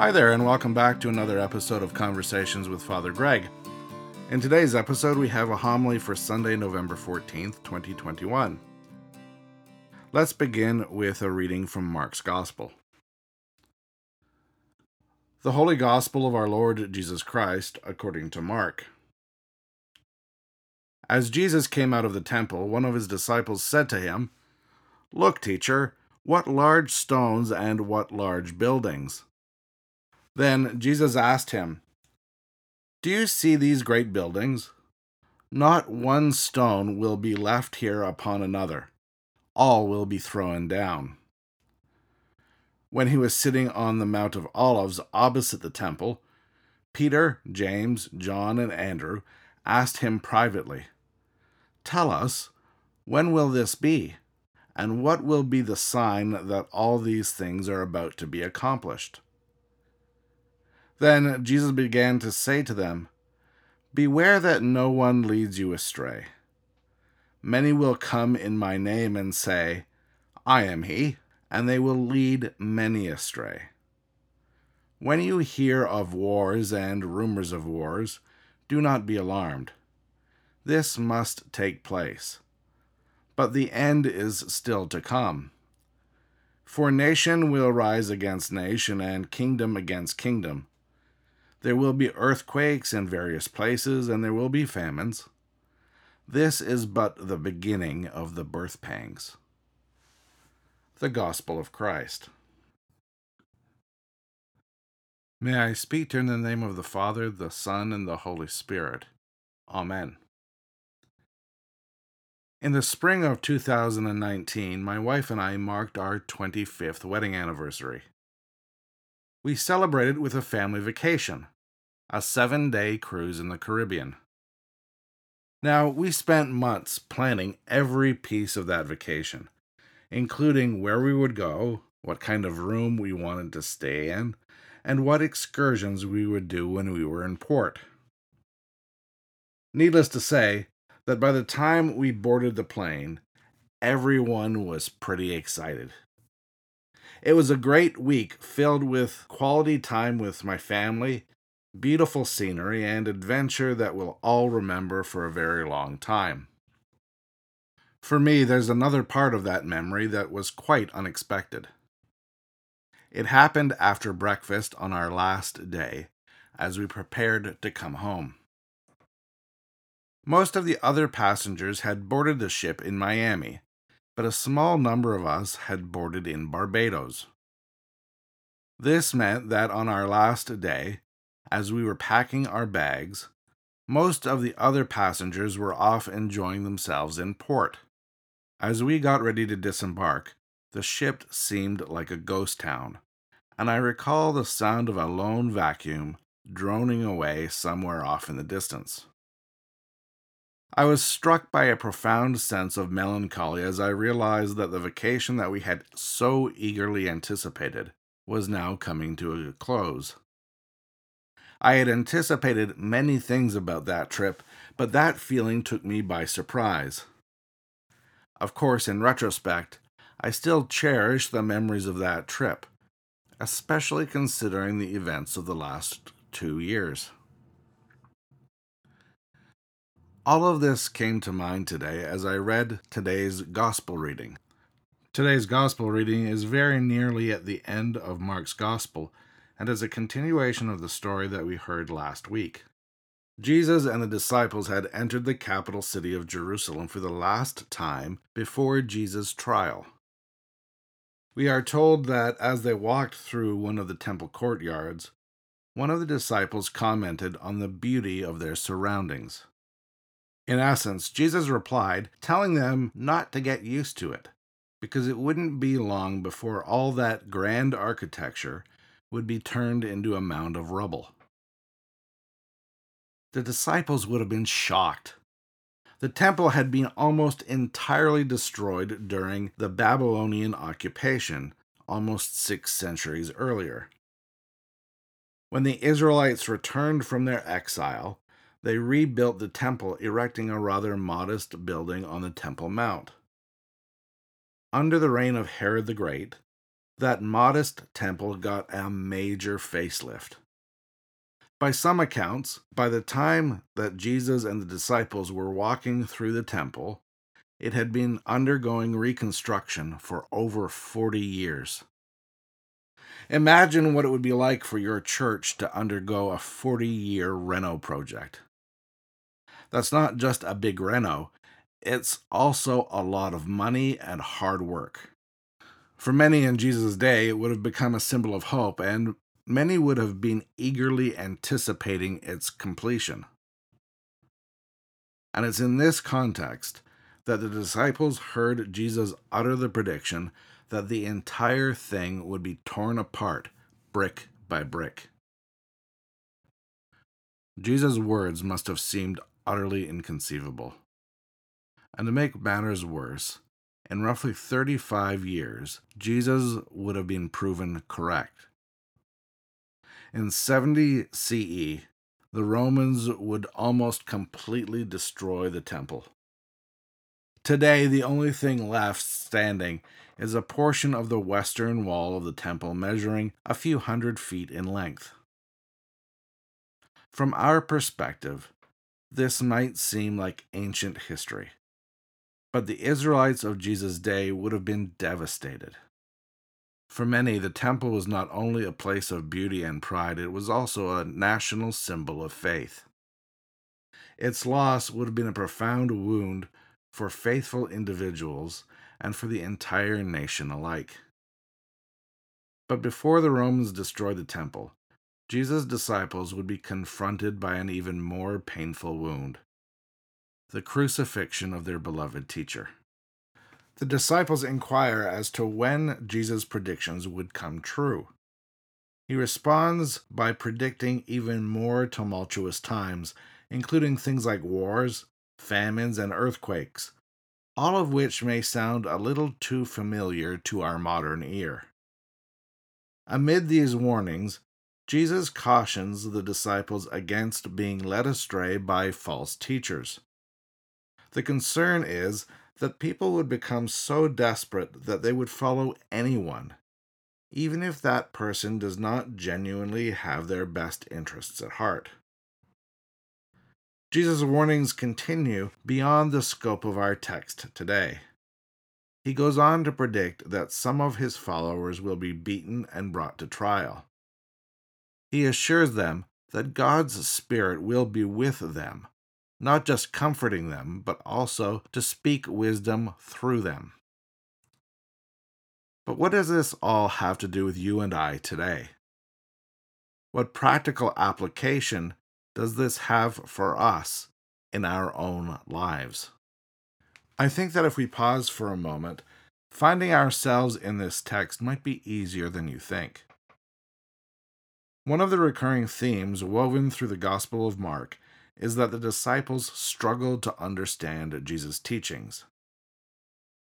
Hi there, and welcome back to another episode of Conversations with Father Greg. In today's episode, we have a homily for Sunday, November 14th, 2021. Let's begin with a reading from Mark's Gospel. The Holy Gospel of our Lord Jesus Christ, according to Mark. As Jesus came out of the temple, one of his disciples said to him, Look, teacher, what large stones and what large buildings. Then Jesus asked him, Do you see these great buildings? Not one stone will be left here upon another, all will be thrown down. When he was sitting on the Mount of Olives opposite the temple, Peter, James, John, and Andrew asked him privately, Tell us, when will this be? And what will be the sign that all these things are about to be accomplished? Then Jesus began to say to them, Beware that no one leads you astray. Many will come in my name and say, I am he, and they will lead many astray. When you hear of wars and rumors of wars, do not be alarmed. This must take place but the end is still to come. For nation will rise against nation, and kingdom against kingdom. There will be earthquakes in various places, and there will be famines. This is but the beginning of the birth pangs. The Gospel of Christ. May I speak to you in the name of the Father, the Son, and the Holy Spirit. Amen. In the spring of 2019, my wife and I marked our 25th wedding anniversary. We celebrated with a family vacation, a seven day cruise in the Caribbean. Now, we spent months planning every piece of that vacation, including where we would go, what kind of room we wanted to stay in, and what excursions we would do when we were in port. Needless to say, that by the time we boarded the plane, everyone was pretty excited. It was a great week filled with quality time with my family, beautiful scenery, and adventure that we'll all remember for a very long time. For me, there's another part of that memory that was quite unexpected. It happened after breakfast on our last day as we prepared to come home. Most of the other passengers had boarded the ship in Miami, but a small number of us had boarded in Barbados. This meant that on our last day, as we were packing our bags, most of the other passengers were off enjoying themselves in port. As we got ready to disembark, the ship seemed like a ghost town, and I recall the sound of a lone vacuum droning away somewhere off in the distance. I was struck by a profound sense of melancholy as I realized that the vacation that we had so eagerly anticipated was now coming to a close. I had anticipated many things about that trip, but that feeling took me by surprise. Of course, in retrospect, I still cherish the memories of that trip, especially considering the events of the last two years. All of this came to mind today as I read today's gospel reading. Today's gospel reading is very nearly at the end of Mark's gospel and is a continuation of the story that we heard last week. Jesus and the disciples had entered the capital city of Jerusalem for the last time before Jesus' trial. We are told that as they walked through one of the temple courtyards, one of the disciples commented on the beauty of their surroundings. In essence, Jesus replied, telling them not to get used to it, because it wouldn't be long before all that grand architecture would be turned into a mound of rubble. The disciples would have been shocked. The temple had been almost entirely destroyed during the Babylonian occupation almost six centuries earlier. When the Israelites returned from their exile, they rebuilt the temple, erecting a rather modest building on the Temple Mount. Under the reign of Herod the Great, that modest temple got a major facelift. By some accounts, by the time that Jesus and the disciples were walking through the temple, it had been undergoing reconstruction for over 40 years. Imagine what it would be like for your church to undergo a 40 year reno project. That's not just a big reno, it's also a lot of money and hard work. For many in Jesus' day, it would have become a symbol of hope, and many would have been eagerly anticipating its completion. And it's in this context that the disciples heard Jesus utter the prediction that the entire thing would be torn apart brick by brick. Jesus' words must have seemed utterly inconceivable. And to make matters worse, in roughly 35 years, Jesus would have been proven correct. In 70 CE, the Romans would almost completely destroy the temple. Today, the only thing left standing is a portion of the western wall of the temple measuring a few hundred feet in length. From our perspective, this might seem like ancient history, but the Israelites of Jesus' day would have been devastated. For many, the temple was not only a place of beauty and pride, it was also a national symbol of faith. Its loss would have been a profound wound for faithful individuals and for the entire nation alike. But before the Romans destroyed the temple, Jesus' disciples would be confronted by an even more painful wound the crucifixion of their beloved teacher the disciples inquire as to when Jesus' predictions would come true. He responds by predicting even more tumultuous times, including things like wars, famines, and earthquakes, all of which may sound a little too familiar to our modern ear. Amid these warnings, Jesus cautions the disciples against being led astray by false teachers. The concern is that people would become so desperate that they would follow anyone, even if that person does not genuinely have their best interests at heart. Jesus' warnings continue beyond the scope of our text today. He goes on to predict that some of his followers will be beaten and brought to trial. He assures them that God's Spirit will be with them not just comforting them, but also to speak wisdom through them. But what does this all have to do with you and I today? What practical application does this have for us in our own lives? I think that if we pause for a moment, finding ourselves in this text might be easier than you think. One of the recurring themes woven through the Gospel of Mark is that the disciples struggled to understand Jesus' teachings.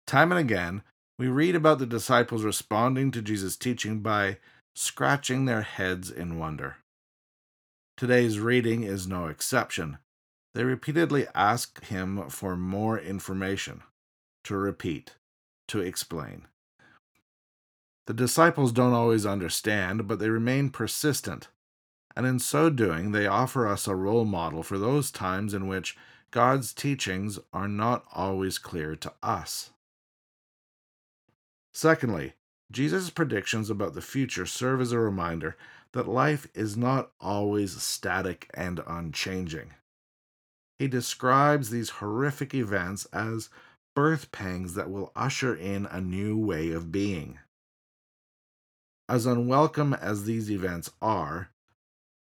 Time and again, we read about the disciples responding to Jesus' teaching by scratching their heads in wonder. Today's reading is no exception. They repeatedly ask him for more information, to repeat, to explain. The disciples don't always understand, but they remain persistent and in so doing, they offer us a role model for those times in which God's teachings are not always clear to us. Secondly, Jesus' predictions about the future serve as a reminder that life is not always static and unchanging. He describes these horrific events as birth pangs that will usher in a new way of being. As unwelcome as these events are,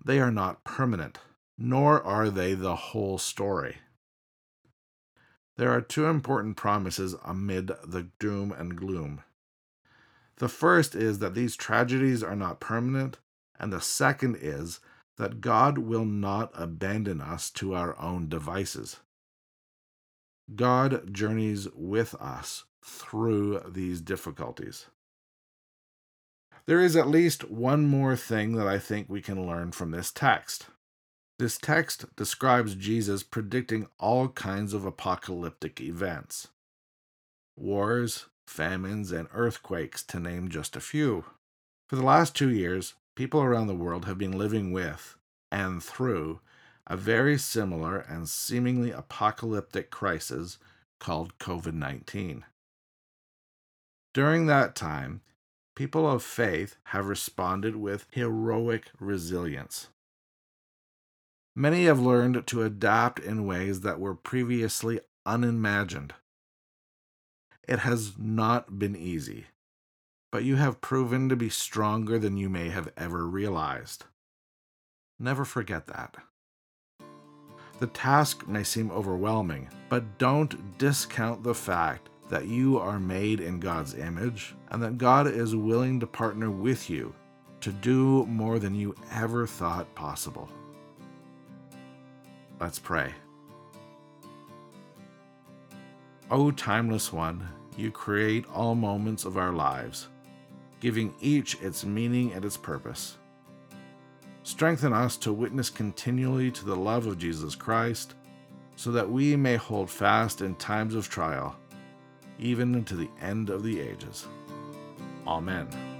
they are not permanent, nor are they the whole story. There are two important promises amid the doom and gloom. The first is that these tragedies are not permanent, and the second is that God will not abandon us to our own devices. God journeys with us through these difficulties. There is at least one more thing that I think we can learn from this text. This text describes Jesus predicting all kinds of apocalyptic events wars, famines, and earthquakes, to name just a few. For the last two years, people around the world have been living with and through a very similar and seemingly apocalyptic crisis called COVID 19. During that time, people of faith have responded with heroic resilience. Many have learned to adapt in ways that were previously unimagined. It has not been easy, but you have proven to be stronger than you may have ever realized. Never forget that. The task may seem overwhelming, but don't discount the fact that you are made in God's image and that God is willing to partner with you to do more than you ever thought possible. Let's pray. O timeless one, you create all moments of our lives, giving each its meaning and its purpose. Strengthen us to witness continually to the love of Jesus Christ, so that we may hold fast in times of trial even to the end of the ages. Amen.